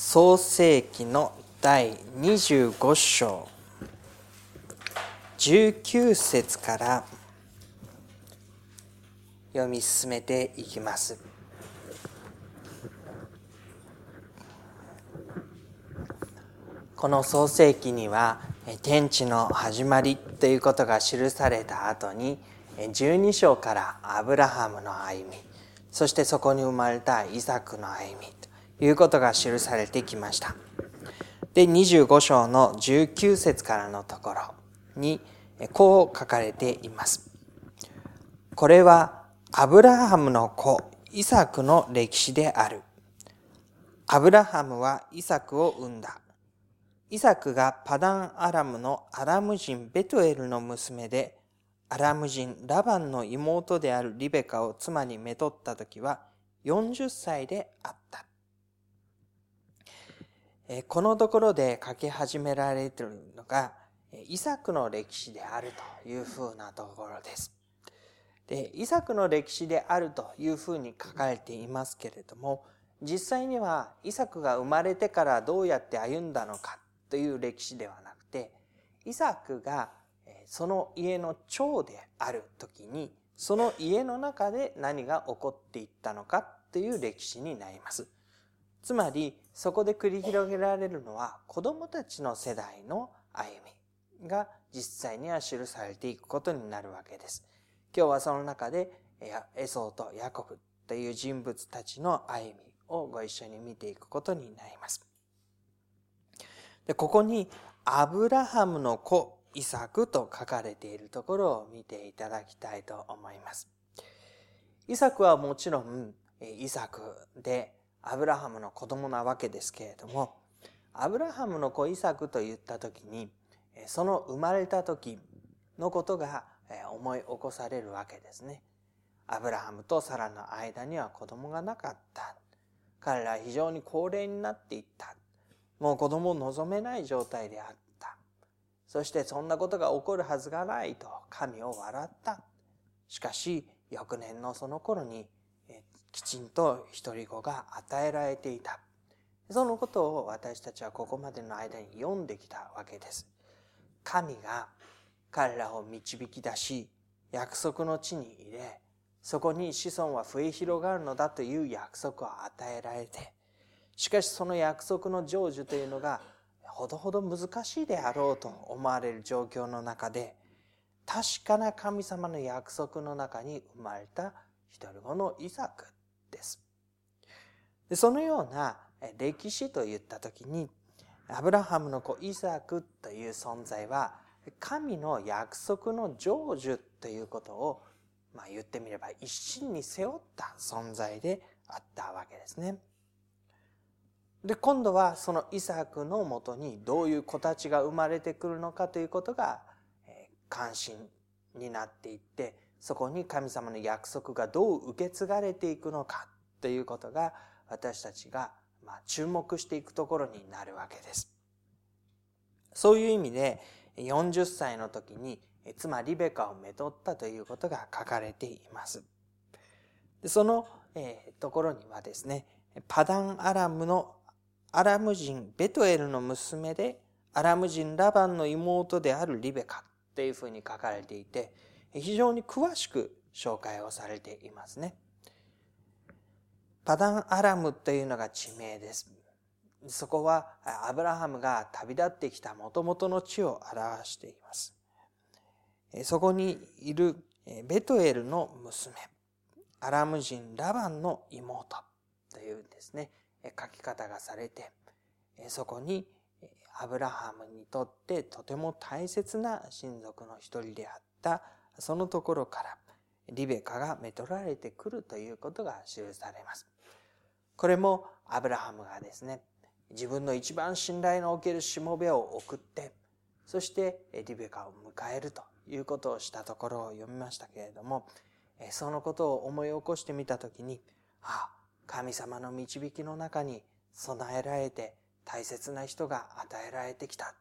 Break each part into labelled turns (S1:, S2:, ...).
S1: 創世記の第25章19節から読み進めていきます。この創世記には天地の始まりということが記された後に12章からアブラハムの歩みそしてそこに生まれたイサクの歩みいうことが記されてきました。で25章の19節からのところにこう書かれています。これはアブラハムの子イサクの歴史である。アブラハムはイサクを産んだ。イサクがパダンアラムのアラム人ベトエルの娘で、アラム人ラバンの妹であるリベカを妻にめとった時は40歳であった。このところで書き始められているのが、イサクの歴史であるというふうなところです。で、イサクの歴史であるというふうに書かれていますけれども、実際にはイサクが生まれてからどうやって歩んだのかという歴史ではなくて、イサクがその家の長である時に、その家の中で何が起こっていったのかという歴史になります。つまり、そこで繰り広げられるのは子供たちの世代の歩みが実際には記されていくことになるわけです。今日はその中でエソーとヤコブという人物たちの歩みをご一緒に見ていくことになります。でここにアブラハムの子イサクと書かれているところを見ていただきたいと思います。イサクはもちろんイサクでアブラハムの子供なわけですけれども、アブラハムの子イサクと言った時に、その生まれた時のことが思い起こされるわけですね。アブラハムとサラの間には子供がなかった。彼らは非常に高齢になっていった。もう子供を望めない状態であった。そしてそんなことが起こるはずがないと神を笑った。しかし、翌年のその頃にきちんと一人子が与えられていた。そのことを私たちはここまでの間に読んできたわけです。神が彼らを導き出し、約束の地に入れ、そこに子孫は増え広がるのだという約束を与えられて、しかしその約束の成就というのがほどほど難しいであろうと思われる状況の中で、確かな神様の約束の中に生まれた一人子のイサクです。でそのような歴史といった時に、アブラハムの子イサクという存在は、神の約束の成就ということを、まあ、言ってみれば一身に背負った存在であったわけですね。で今度はそのイサクのもとにどういう子たちが生まれてくるのかということが関心になっていってそこに神様の約束がどう受け継がれていくのかということが私たちが注目していくところになるわけです。そういう意味で40歳の時に妻リベカをめとったということが書かれています。その、ところにはですね、パダンアラムのアラム人ベトエルの娘でアラム人ラバンの妹であるリベカというふうに書かれていて非常に詳しく紹介をされていますね。パダンアラムというのが地名です。そこはアブラハムが旅立ってきた元々の地を表しています。そこにいるベトエルの娘、アラム人ラバンの妹というですね、書き方がされて、そこにアブラハムにとってとても大切な親族の一人であったそのところからリベカがめとられてくるということが記されます。これもアブラハムがですね、自分の一番信頼のおけるしもべを送って、そしてリベカを迎えるということをしたところを読みましたけれども、そのことを思い起こしてみたときに、ああ、神様の導きの中に備えられて大切な人が与えられてきた。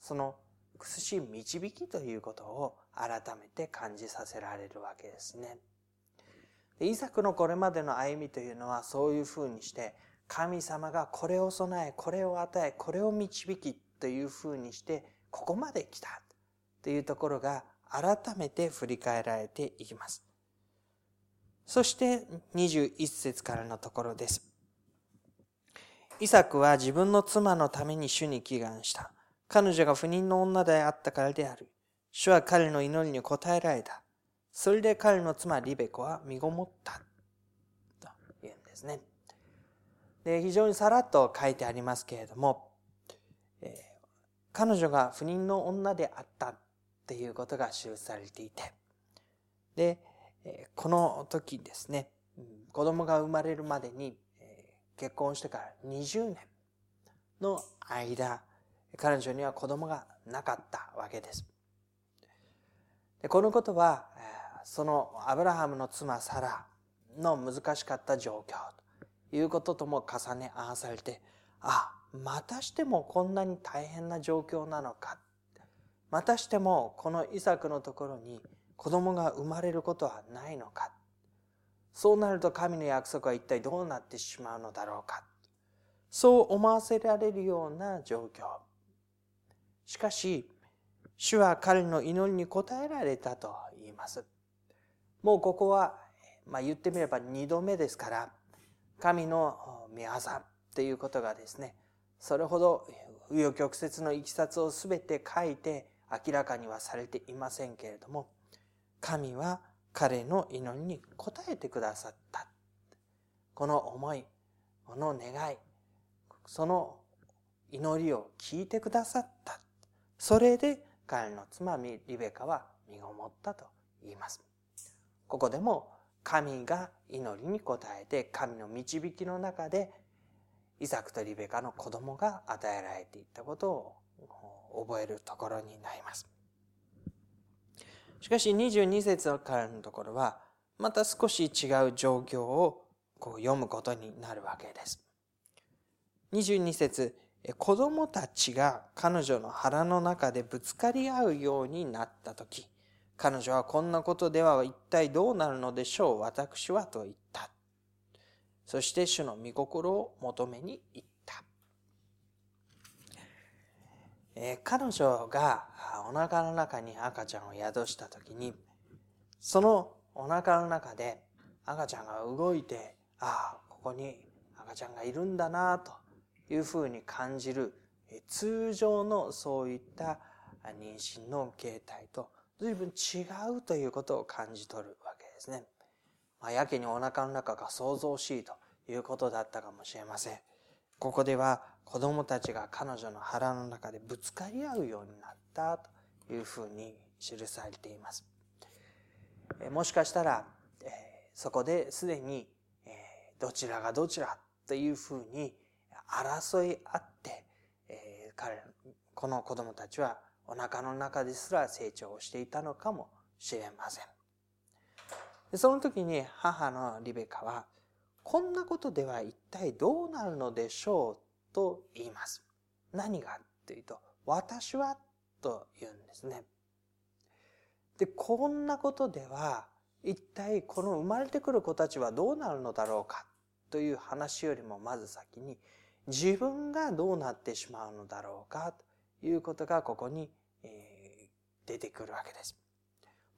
S1: そのしい導きということを改めて感じさせられるわけですね。イサクのこれまでの歩みというのはそういうふうにして神様がこれを備え、これを与え、これを導きというふうにして、ここまで来たというところが改めて振り返られていきます。そして21節からのところです。イサクは自分の妻のために主に祈願した。彼女が不妊の女であったからである。主は彼の祈りに応えられた。それで彼の妻リベコは身ごもった。と言うんですね。で非常にさらっと書いてありますけれども、えー、彼女が不妊の女であったっていうことが記されていて、で、えー、この時ですね、子供が生まれるまでに、えー、結婚してから20年の間、彼女には子供がなかったわけです。でこのことは、そのアブラハムの妻サラの難しかった状況ということとも重ね合わされて、あ、またしてもこんなに大変な状況なのか。またしてもこのイサクのところに子供が生まれることはないのか。そうなると神の約束は一体どうなってしまうのだろうか。そう思わせられるような状況。しかし、主は彼の祈りに応えられたと言います。もうここは、まあ、言ってみれば二度目ですから、神の御業っていうことがですね、それほど紆余曲折のいきさつを全て書いて明らかにはされていませんけれども、神は彼の祈りに応えてくださった。この思い、この願い、その祈りを聞いてくださった。それで彼の妻リベカは身ごもったと言います。ここでも神が祈りに応えて神の導きの中でイサクとリベカの子供が与えられていったことを覚えるところになります。しかし22節からのところはまた少し違う状況をこう読むことになるわけです。22節子供たちが彼女の腹の中でぶつかり合うようになった時彼女はこんなことでは一体どうなるのでしょう私はと言った。そして主の御心を求めに行った。えー、彼女がお腹の中に赤ちゃんを宿した時に、そのお腹の中で赤ちゃんが動いて、ああ、ここに赤ちゃんがいるんだなというふうに感じる通常のそういった妊娠の形態と随分違うということを感じ取るわけですね。まあ、やけにお腹の中が想像しいということだったかもしれません。ここでは子供たちが彼女の腹の中でぶつかり合うようになったというふうに記されています。もしかしたら、そこですでにどちらがどちらというふうに争い合ってえ、彼この子供たちはお腹の中ですら成長していたのかもしれません。その時に母のリベカは、こんなことでは一体どうなるのでしょうと言います。何がというと、私はと言うんですね。で、こんなことでは一体この生まれてくる子たちはどうなるのだろうかという話よりもまず先に自分がどうなってしまうのだろうかということがここに出てくるわけです。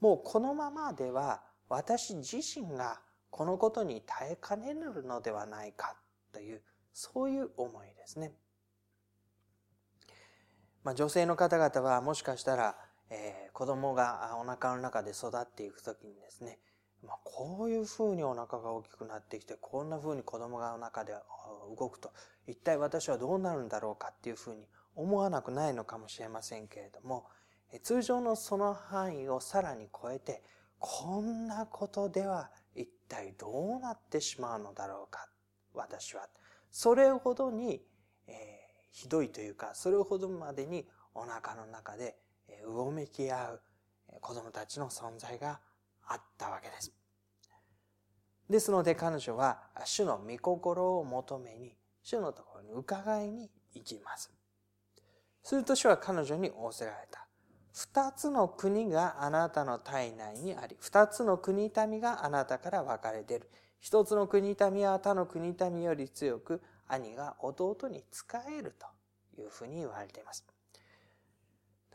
S1: もうこのままでは私自身がこのことに耐えかねるのではないかというそういう思いですね。まあ、女性の方々はもしかしたら、えー、子供がお腹の中で育っていく時にですね、まあ、こういうふうにお腹が大きくなってきてこんなふうに子供がお腹で動くと一体私はどうなるんだろうかっていうふうに思わなくないのかもしれませんけれども、通常のその範囲をさらに超えて、こんなことでは一体どうなってしまうのだろうか、私は。それほどに、えー、ひどいというか、それほどまでにお腹の中でうごめき合う子供たちの存在があったわけです。ですので彼女は主の御心を求めに、主のところに伺いに行きます。すると主は彼女に仰せられた。二つの国があなたの体内にあり、二つの国民があなたから分かれ出る。一つの国民は他の国民より強く、兄が弟に仕えるというふうに言われています。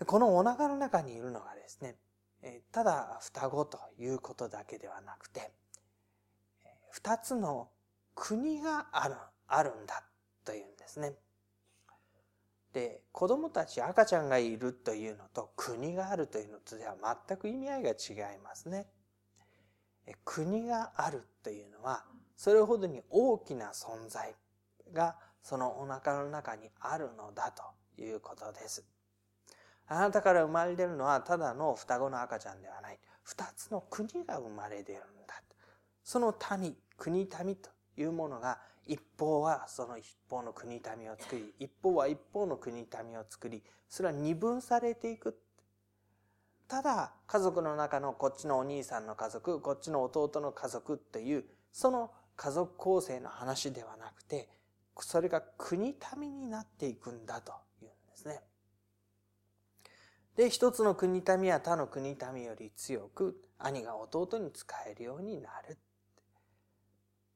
S1: このお腹の中にいるのがですね、ただ双子ということだけではなくて、二つの国がある、あるんだというんですね。で、子供たち赤ちゃんがいるというのと国があるというのとでは全く意味合いが違いますね。国があるというのは、それほどに大きな存在がそのお腹の中にあるのだということです。あなたから生まれ出るのはただの双子の赤ちゃんではない。二つの国が生まれ出るんだ。その民、国民というものが一方はその一方の国民を作り、一方は一方の国民を作り、それは二分されていく。ただ、家族の中のこっちのお兄さんの家族、こっちの弟の家族っていう、その家族構成の話ではなくて、それが国民になっていくんだというんですね。で、一つの国民は他の国民より強く、兄が弟に仕えるようになる。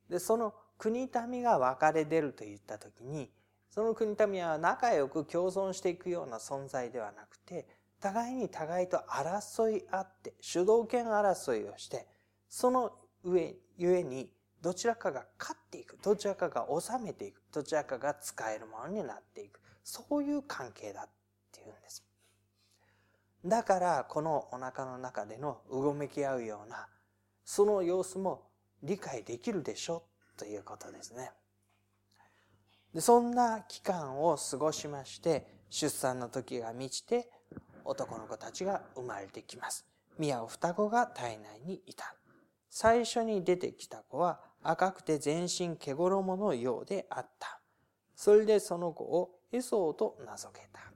S1: で、その国民が分かれ出ると言ったときに、その国民は仲良く共存していくような存在ではなくて、互いに互いと争い合って、主導権争いをして、その上、ゆえに、どちらかが勝っていく、どちらかが治めていく、どちらかが使えるものになっていく。そういう関係だっていうんです。だから、このお腹の中でのうごめき合うような、その様子も理解できるでしょということですね。でそんな期間を過ごしまして、出産の時が満ちて、男の子たちが生まれてきます。宮を双子が体内にいた。最初に出てきた子は赤くて全身毛衣のようであった。それでその子をエソーと名付けた。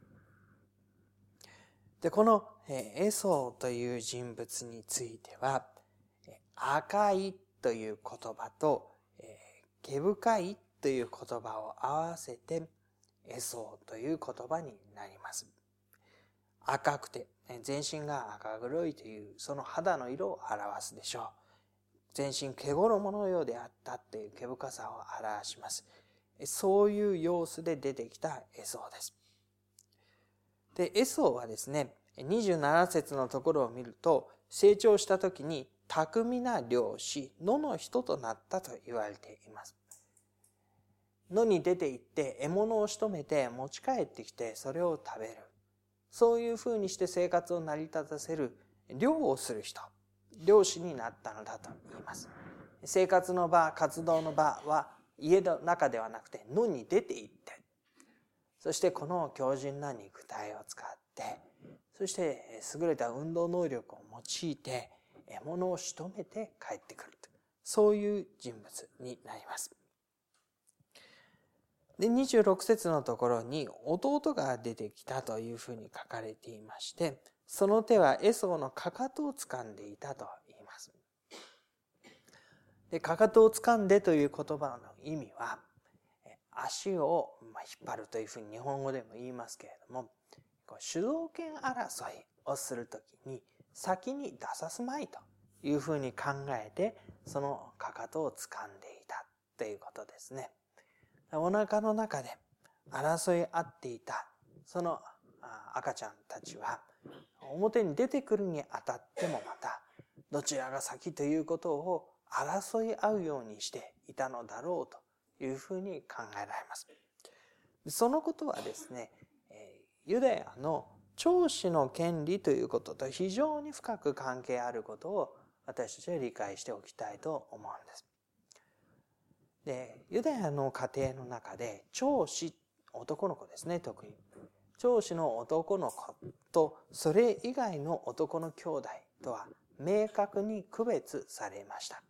S1: で、このエソーという人物については、赤いという言葉と、毛深いという言葉を合わせて、エソーという言葉になります。赤くて、全身が赤黒いというその肌の色を表すでしょう。全身毛衣のようであったという毛深さを表します。そういう様子で出てきたエソーです。で、エソーはですね、27節のところを見ると、成長した時に巧みな漁師、野の人となったと言われています。野に出て行って獲物を仕留めて持ち帰ってきてそれを食べる。そういうふうにして生活を成り立たせる漁をする人、漁師になったのだと言います。生活の場、活動の場は家の中ではなくて野に出て行って、そしてこの強靭な肉体を使って、そして優れた運動能力を用いて獲物を仕留めて帰ってくるとそういう人物になります。で、26節のところに弟が出てきたというふうに書かれていまして、その手はエソーのかかとを掴んでいたと言います。で、かかとを掴んでという言葉の意味は、足を引っ張るというふうに日本語でも言いますけれども、主導権争いをするときに先に出さすまいというふうに考えて、そのかかとを掴んでいたということですね。お腹の中で争い合っていた、その赤ちゃんたちは、表に出てくるにあたってもまた、どちらが先ということを争い合うようにしていたのだろうというふうに考えられます。そのことはですね、ユダヤの長子の権利ということと非常に深く関係あることを私たちは理解しておきたいと思うんです。で、ユダヤの家庭の中で長子、男の子ですね、特に。長子の男の子とそれ以外の男の兄弟とは明確に区別されました。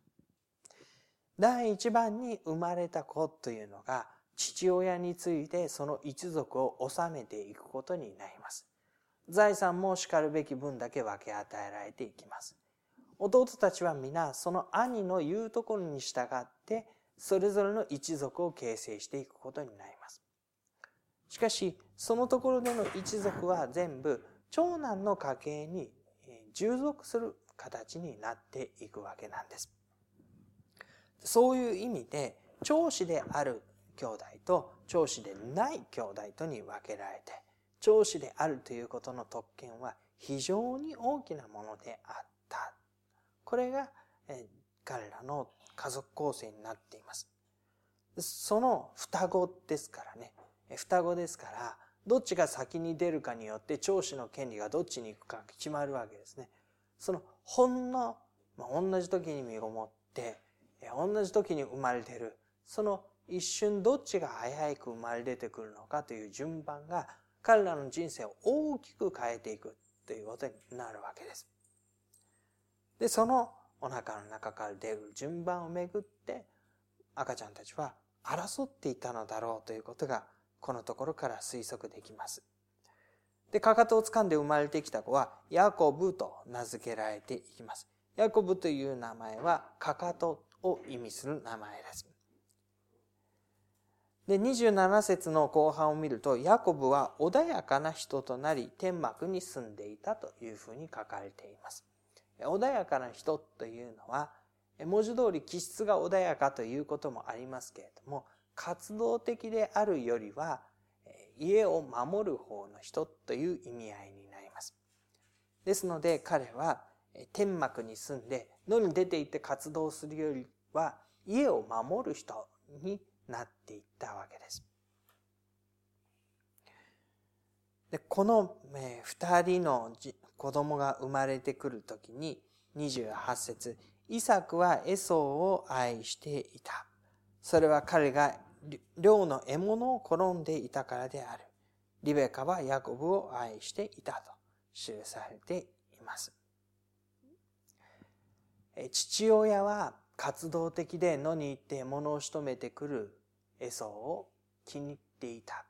S1: 第一番に生まれた子というのが父親についてその一族を治めていくことになります。財産も叱るべき分だけ分け与えられていきます。弟たちは皆その兄の言うところに従ってそれぞれの一族を形成していくことになります。しかし、そのところでの一族は全部長男の家系に従属する形になっていくわけなんです。そういう意味で、長子である兄弟と長子でない兄弟とに分けられて、長子であるということの特権は非常に大きなものであった。これが、え彼らの家族構成になっています。その双子ですからね。双子ですから、どっちが先に出るかによって長子の権利がどっちに行くか決まるわけですね。そのほんの、まあ、同じ時に身ごもって、同じ時に生まれている、その一瞬どっちが早く生まれ出てくるのかという順番が彼らの人生を大きく変えていくということになるわけです。で、そのお腹の中から出る順番をめぐって赤ちゃんたちは争っていたのだろうということがこのところから推測できます。で、かかとを掴んで生まれてきた子は、ヤコブと名付けられていきます。ヤコブという名前は、かかとを意味する名前です。で、27節の後半を見ると、ヤコブは穏やかな人となり、天幕に住んでいたというふうに書かれています。穏やかな人というのは、文字通り気質が穏やかということもありますけれども、活動的であるよりは、家を守る方の人という意味合いになります。ですので彼は天幕に住んで野に出て行って活動するよりは家を守る人になっていったわけです。でこの二人の子供が生まれてくるときに28節イサクはエソーを愛していた。それは彼が漁の獲物を転んでいたからである。リベカはヤコブを愛していたと記されています。父親は活動的で野に行って獲物を仕留めてくるエソを気に入っていた。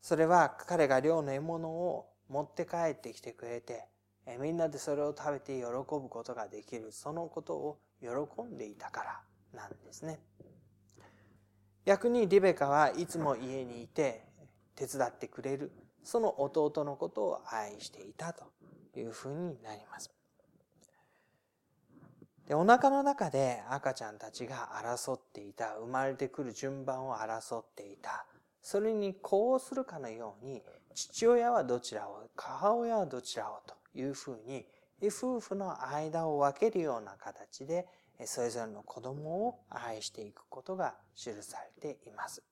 S1: それは彼が漁の獲物を持って帰ってきてくれて、みんなでそれを食べて喜ぶことができる、そのことを喜んでいたからなんですね。逆にリベカはいつも家にいて手伝ってくれる、その弟のことを愛していたというふうになります。で、お腹の中で赤ちゃんたちが争っていた、生まれてくる順番を争っていた。それにこうするかのように、父親はどちらを、母親はどちらをというふうに、夫婦の間を分けるような形でそれぞれの子供を愛していくことが記されています。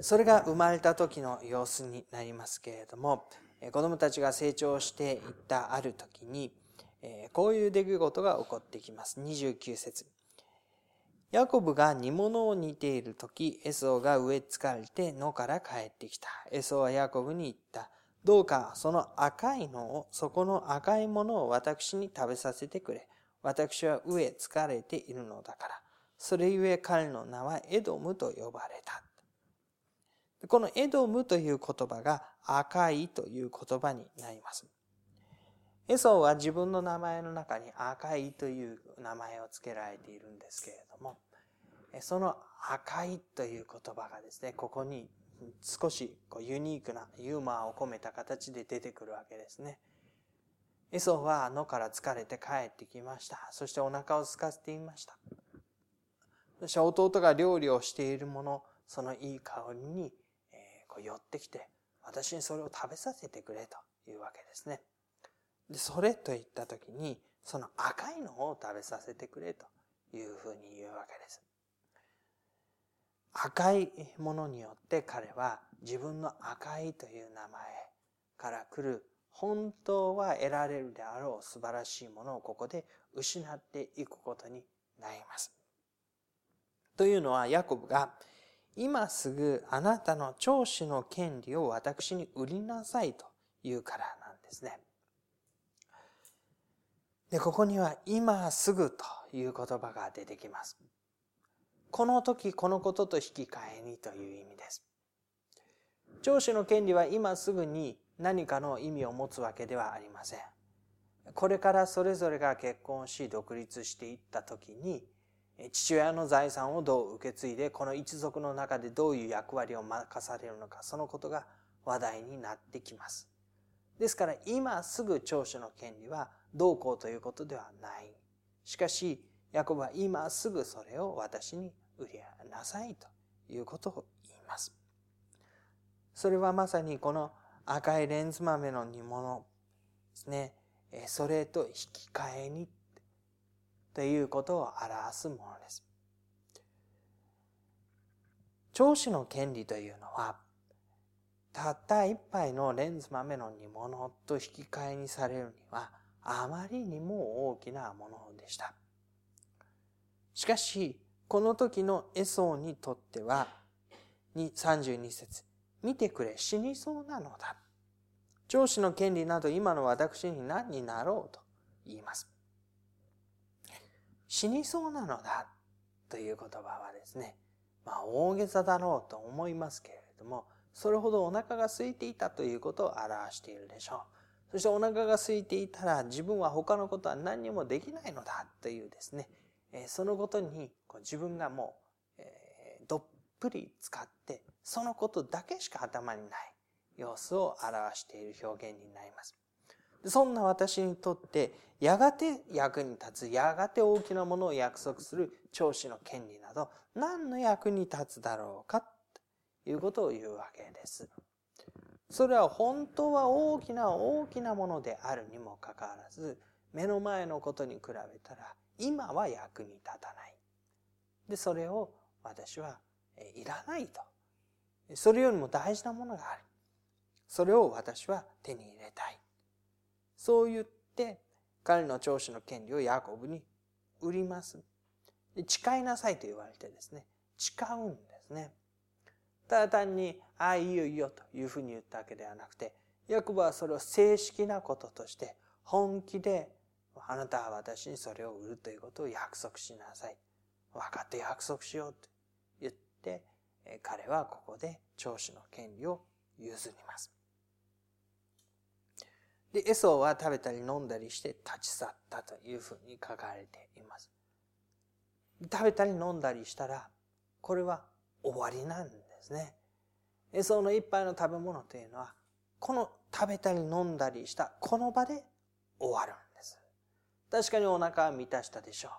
S1: それが生まれた時の様子になりますけれども、子供たちが成長していったある時に、こういう出来事が起こってきます。29節ヤコブが煮物を煮ている時、エソーが植えつかれて野から帰ってきた。エソーはヤコブに言った。どうかその赤いのを、そこの赤いものを私に食べさせてくれ。私は飢え疲れているのだから。それゆえ彼の名はエドムと呼ばれた。このエドムという言葉が赤いという言葉になります。エソーは自分の名前の中に赤いという名前を付けられているんですけれども、その赤いという言葉がですね、ここに少しこうユニークなユーモアを込めた形で出てくるわけですね。エソは野から疲れて帰ってきました。そしてお腹を空かせていました。そして弟が料理をしているもの、そのいい香りに、寄ってきて、私にそれを食べさせてくれというわけですね。で、それと言った時に、その赤いのを食べさせてくれというふうに言うわけです。赤いものによって彼は自分の赤いという名前から来る本当は得られるであろう素晴らしいものをここで失っていくことになります。というのはヤコブが今すぐあなたの長子の権利を私に売りなさいと言うからなんですね。で、ここには今すぐという言葉が出てきます。この時このことと引き換えにという意味です。長子の権利は今すぐに何かの意味を持つわけではありません。これからそれぞれが結婚し独立していった時に父親の財産をどう受け継いでこの一族の中でどういう役割を任されるのかそのことが話題になってきます。ですから今すぐ長子の権利はどうこうということではない。しかしヤコブは今すぐそれを私に売りなさいということを言います。それはまさにこの赤いレンズ豆の煮物ですね。それと引き換えにということを表すものです。長子の権利というのは、たった一杯のレンズ豆の煮物と引き換えにされるには、あまりにも大きなものでした。しかし、この時のエソーにとっては、32節見てくれ、死にそうなのだ。上司の権利など今の私に何になろうと言います。死にそうなのだという言葉はですね、まあ大げさだろうと思いますけれども、それほどお腹が空いていたということを表しているでしょう。そしてお腹が空いていたら自分は他のことは何にもできないのだというですね、そのことに自分がもうどっぷり使ってそのことだけしか頭にない様子を表している表現になります。そんな私にとって、やがて役に立つ、やがて大きなものを約束する長子の権利など、何の役に立つだろうか、ということを言うわけです。それは本当は大きな大きなものであるにもかかわらず、目の前のことに比べたら、今は役に立たない。で、それを私はいらないと。それよりも大事なものがある。それを私は手に入れたい。そう言って、彼の長子の権利をヤコブに売ります。誓いなさいと言われてですね、誓うんですね。ただ単に、ああ、いいよいいよというふうに言ったわけではなくて、ヤコブはそれを正式なこととして、本気で、あなたは私にそれを売るということを約束しなさい。分かって約束しようと言って、彼はここで長子の権利を譲ります。で、エソは食べたり飲んだりして立ち去ったというふうに書かれています。食べたり飲んだりしたら、これは終わりなんですね。エソの一杯の食べ物というのは、この食べたり飲んだりしたこの場で終わるんです。確かにお腹は満たしたでしょう。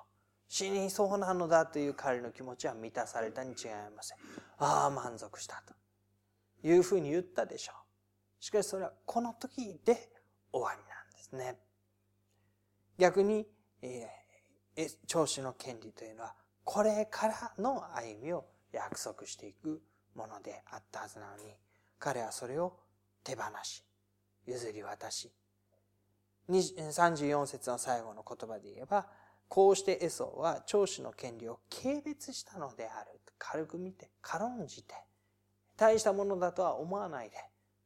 S1: 死にそうなのだという彼の気持ちは満たされたに違いません。ああ、満足したというふうに言ったでしょう。しかしそれはこの時で終わりなんですね。逆に、えー、長子の権利というのは、これからの歩みを約束していくものであったはずなのに、彼はそれを手放し、譲り渡し、34節の最後の言葉で言えば、こうしてエソーは長子の権利を軽蔑したのである。軽く見て、軽んじて、大したものだとは思わないで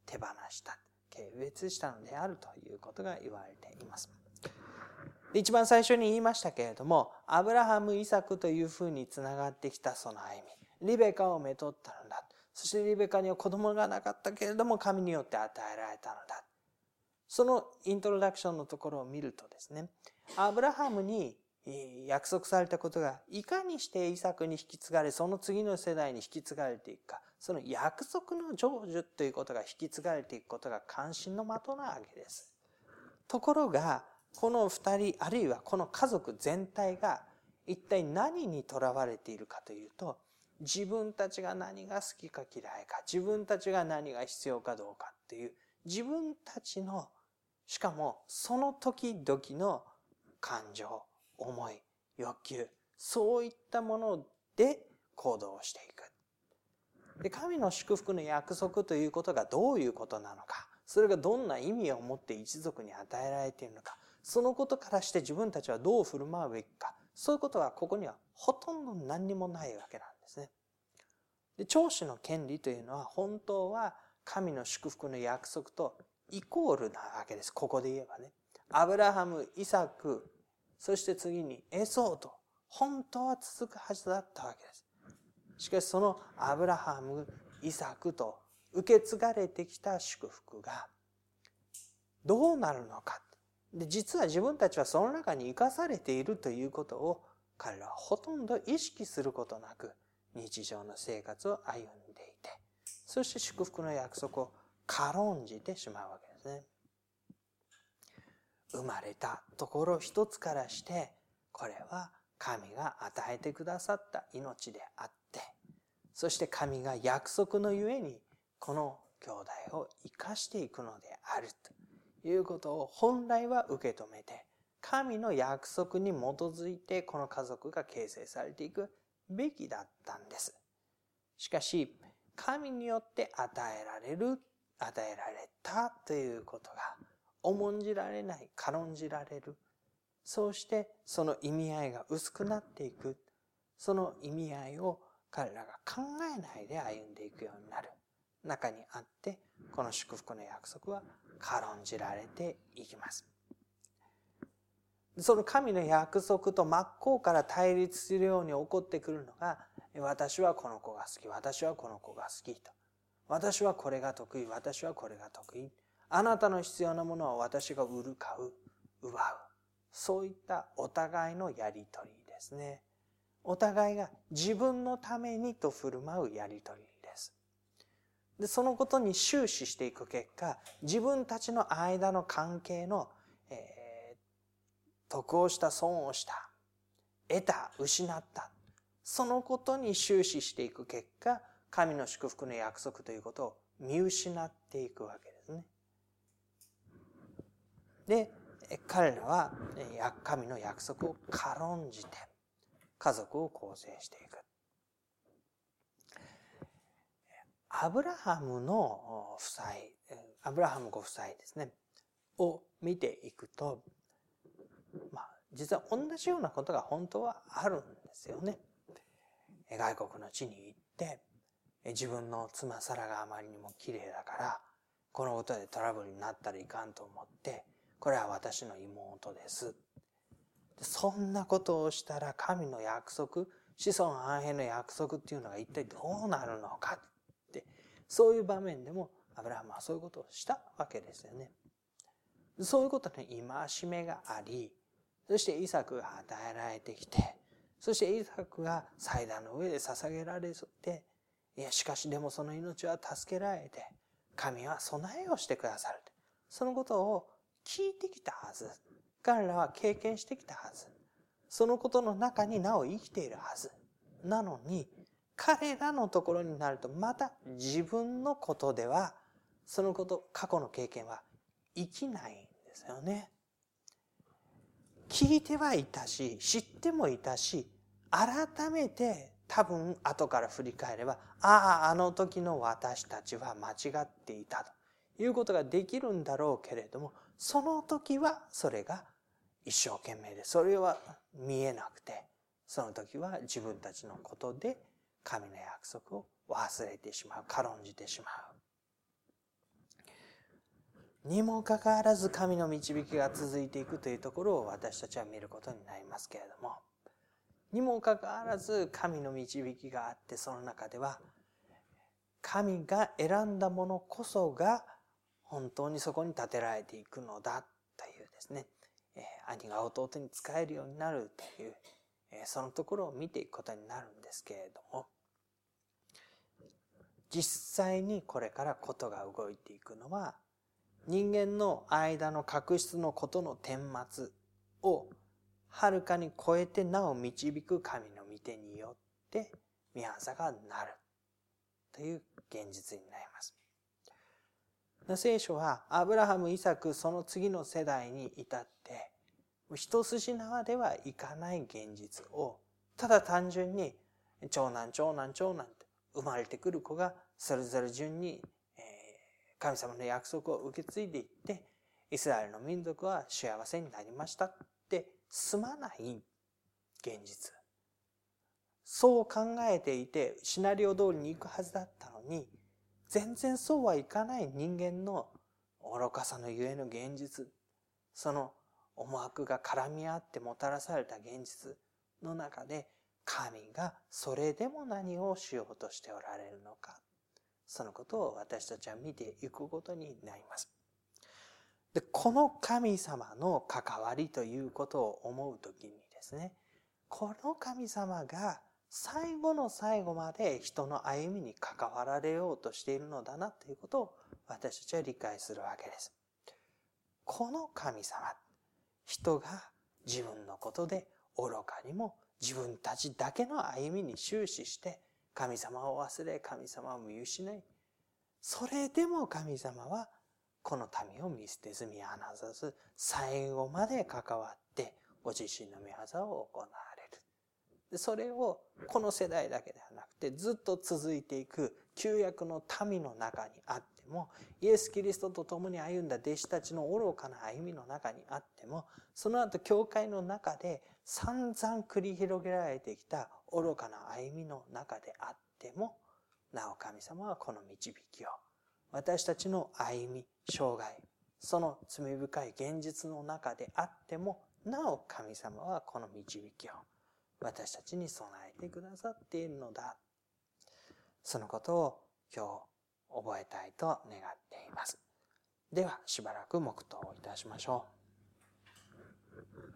S1: 手放した。軽蔑したのであるということが言われています。一番最初に言いましたけれども、アブラハム、イサクというふうにつながってきたその歩み。リベカをめとったのだ。そしてリベカには子供がなかったけれども、神によって与えられたのだ。そのイントロダクションのところを見るとですね、アブラハムに約束されたことがいかにしてイサクに引き継がれ、その次の世代に引き継がれていくか。その約束の成就ということが引き継がれていくことが関心の的なわけです。ところが、この二人、あるいはこの家族全体が一体何にとらわれているかというと、自分たちが何が好きか嫌いか、自分たちが何が必要かどうかっていう、自分たちの、しかもその時々の感情、思い、欲求、そういったもので行動していく。で、神の祝福の約束ということがどういうことなのか、それがどんな意味を持って一族に与えられているのか、そのことからして自分たちはどう振る舞うべきか、そういうことはここにはほとんど何にもないわけなんですね。で、長子の権利というのは本当は神の祝福の約束とイコールなわけです。ここで言えばね。アブラハム、イサク、そして次にエソーと本当は続くはずだったわけです。しかしそのアブラハム、イサクと受け継がれてきた祝福がどうなるのか。で実は自分たちはその中に生かされているということを彼らはほとんど意識することなく日常の生活を歩んでいて、そして祝福の約束を軽んじてしまうわけですね。生まれたところ一つからして、これは神が与えてくださった命であって、そして神が約束のゆえにこの兄弟を生かしていくのであるということを本来は受け止めて、神の約束に基づいてこの家族が形成されていくべきだったんです。しかし、神によって与えられる、与えられたということが重んじられない、軽んじられる。そうしてその意味合いが薄くなっていく。その意味合いを彼らが考えないで歩んでいくようになる。中にあって、この祝福の約束は軽んじられていきます。その神の約束と真っ向から対立するように起こってくるのが、私はこの子が好き、私はこの子が好きと。私はこれが得意、私はこれが得意。あなたの必要なものは私が売る、買う、奪う。そういったお互いのやりとりですね。お互いが自分のためにと振る舞うやりとりです。で、そのことに終始していく結果、自分たちの間の関係の、えー、得をした損をした、得た、失った、そのことに終始していく結果、神の祝福の約束ということを見失っていくわけですね。で、彼らは神の約束を軽んじて家族を構成していく。アブラハムの夫妻、アブラハムご夫妻ですね、を見ていくと、まあ、実は同じようなことが本当はあるんですよね。外国の地に行って、自分の妻サラがあまりにも綺麗だから、このことでトラブルになったらいかんと思って、これは私の妹です。そんなことをしたら神の約束、子孫繁栄の約束っていうのが一体どうなるのかって、そういう場面でもアブラハムはそういうことをしたわけですよね。そういうことの戒めがあり、そしてイサクが与えられてきて、そしてイサクが祭壇の上で捧げられて、いや、しかしでもその命は助けられて、神は備えをしてくださる。そのことを聞いてきたはず。彼らは経験してきたはず。そのことの中になお生きているはず。なのに、彼らのところになるとまた自分のことでは、そのこと、過去の経験は生きないんですよね。聞いてはいたし、知ってもいたし、改めて多分後から振り返れば、ああ、あの時の私たちは間違っていたということができるんだろうけれども、その時はそれが一生懸命で、それは見えなくて、その時は自分たちのことで神の約束を忘れてしまう、軽んじてしまう。にもかかわらず神の導きが続いていくというところを私たちは見ることになりますけれども、にもかかわらず神の導きがあってその中では神が選んだものこそが本当にそこに立てられていくのだというですね、兄が弟に仕えるようになるという、そのところを見ていくことになるんですけれども、実際にこれからことが動いていくのは、人間の間の確執のことの顛末をはるかに超えてなお導く神の御手によって御業がなるという現実になります。聖書はアブラハム、イサク、その次の世代に至って、一筋縄ではいかない現実を、ただ単純に長男、長男、長男って生まれてくる子がそれぞれ順に神様の約束を受け継いでいって、イスラエルの民族は幸せになりましたって済まない現実。そう考えていて、シナリオ通りに行くはずだったのに、全然そうはいかない人間の愚かさのゆえの現実、その思惑が絡み合ってもたらされた現実の中で、神がそれでも何をしようとしておられるのか、そのことを私たちは見ていくことになります。で、この神様の関わりということを思うときにですね、この神様が最後の最後まで人の歩みに関わられようとしているのだなということを私たちは理解するわけです。この神様、人が自分のことで愚かにも自分たちだけの歩みに終始して神様を忘れ神様を見失いそれでも神様はこの民を見捨てず見放さず最後まで関わってご自身の御業を行われる。それをこの世代だけではなくてずっと続いていく旧約の民の中にあってもイエス・キリストと共に歩んだ弟子たちの愚かな歩みの中にあってもその後教会の中で散々繰り広げられてきた愚かな歩みの中であってもなお神様はこの導きを私たちの歩み、生涯、その罪深い現実の中であってもなお神様はこの導きを私たちに備えてくださっているのだ。そのことを今日覚えたいと願っています。ではしばらく黙祷をいたしましょう。